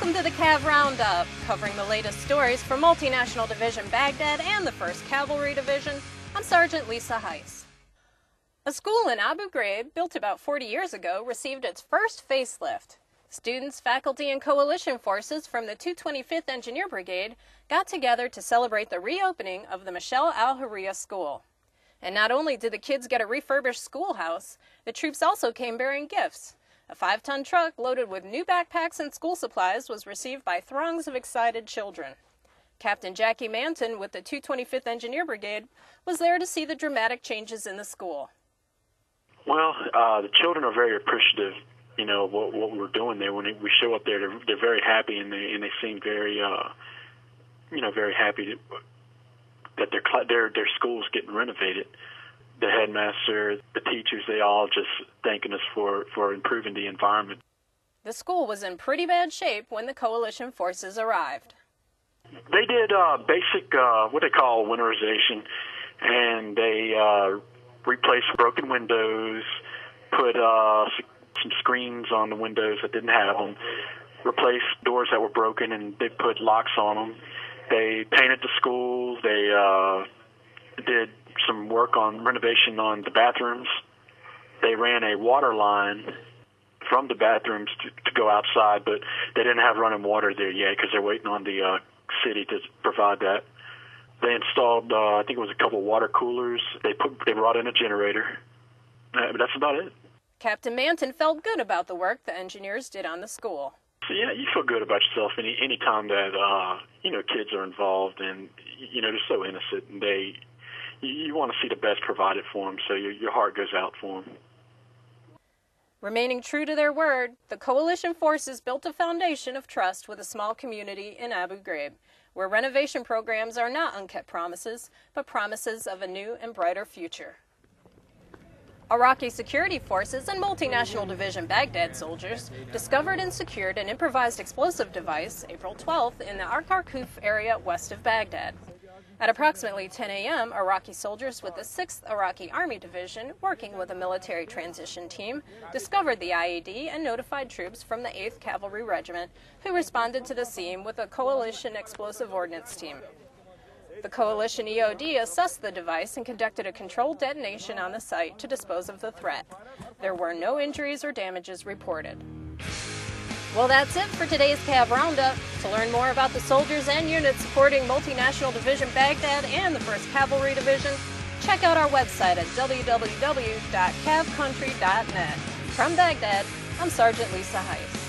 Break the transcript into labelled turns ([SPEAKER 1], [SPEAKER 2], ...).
[SPEAKER 1] Welcome to the Cav Roundup, covering the latest stories from Multinational Division Baghdad and the 1st Cavalry Division. I'm Sergeant Lisa Heise. A school in Abu Ghraib, built about 40 years ago, received its first facelift. Students, faculty, and coalition forces from the 225th Engineer Brigade got together to celebrate the reopening of the Michal al-Hurria School. And not only did the kids get a refurbished schoolhouse, the troops also came bearing gifts. A five ton truck loaded with new backpacks and school supplies was received by throngs of excited children. Captain Jackie Manton with the 225th Engineer Brigade was there to see the dramatic changes in the school.
[SPEAKER 2] Well, uh, the children are very appreciative, you know, what what we were doing there. When we show up there, they're, they're very happy and they and they seem very, uh, you know, very happy to, that their their their school's getting renovated the headmaster, the teachers, they all just thanking us for, for improving the environment.
[SPEAKER 1] The school was in pretty bad shape when the coalition forces arrived.
[SPEAKER 2] They did uh, basic, uh, what they call winterization, and they uh, replaced broken windows, put uh, some screens on the windows that didn't have them, replaced doors that were broken, and they put locks on them. They painted the school, They uh, did some work on renovation on the bathrooms. They ran a water line from the bathrooms to, to go outside, but they didn't have running water there yet because they're waiting on the uh, city to provide that. They installed, uh, I think it was a couple water coolers. They put, they brought in a generator. Uh, but that's about it.
[SPEAKER 1] Captain Manton felt good about the work the engineers did on the school.
[SPEAKER 2] So yeah, you feel good about yourself any any time that uh, you know kids are involved and you know they're so innocent and they you, you want to see the best provided for them, so your, your heart goes out for them.
[SPEAKER 1] Remaining true to their word, the coalition forces built a foundation of trust with a small community in Abu Ghraib, where renovation programs are not unkept promises, but promises of a new and brighter future. Iraqi security forces and multinational division Baghdad soldiers discovered and secured an improvised explosive device April 12th in the Agurquf area west of Baghdad. At approximately 10 a.m., Iraqi soldiers with the 6th Iraqi Army Division, working with a military transition team, discovered the IED and notified troops from the 8th Cavalry Regiment, who responded to the scene with a coalition explosive ordnance team. The coalition EOD assessed the device and conducted a controlled detonation on the site to dispose of the threat. There were no injuries or damages reported. Well, that's it for today's Cav Roundup. To learn more about the soldiers and units supporting Multinational Division Baghdad and the 1st Cavalry Division, check out our website at www.cavcountry.net. From Baghdad, I'm Sergeant Lisa Heise.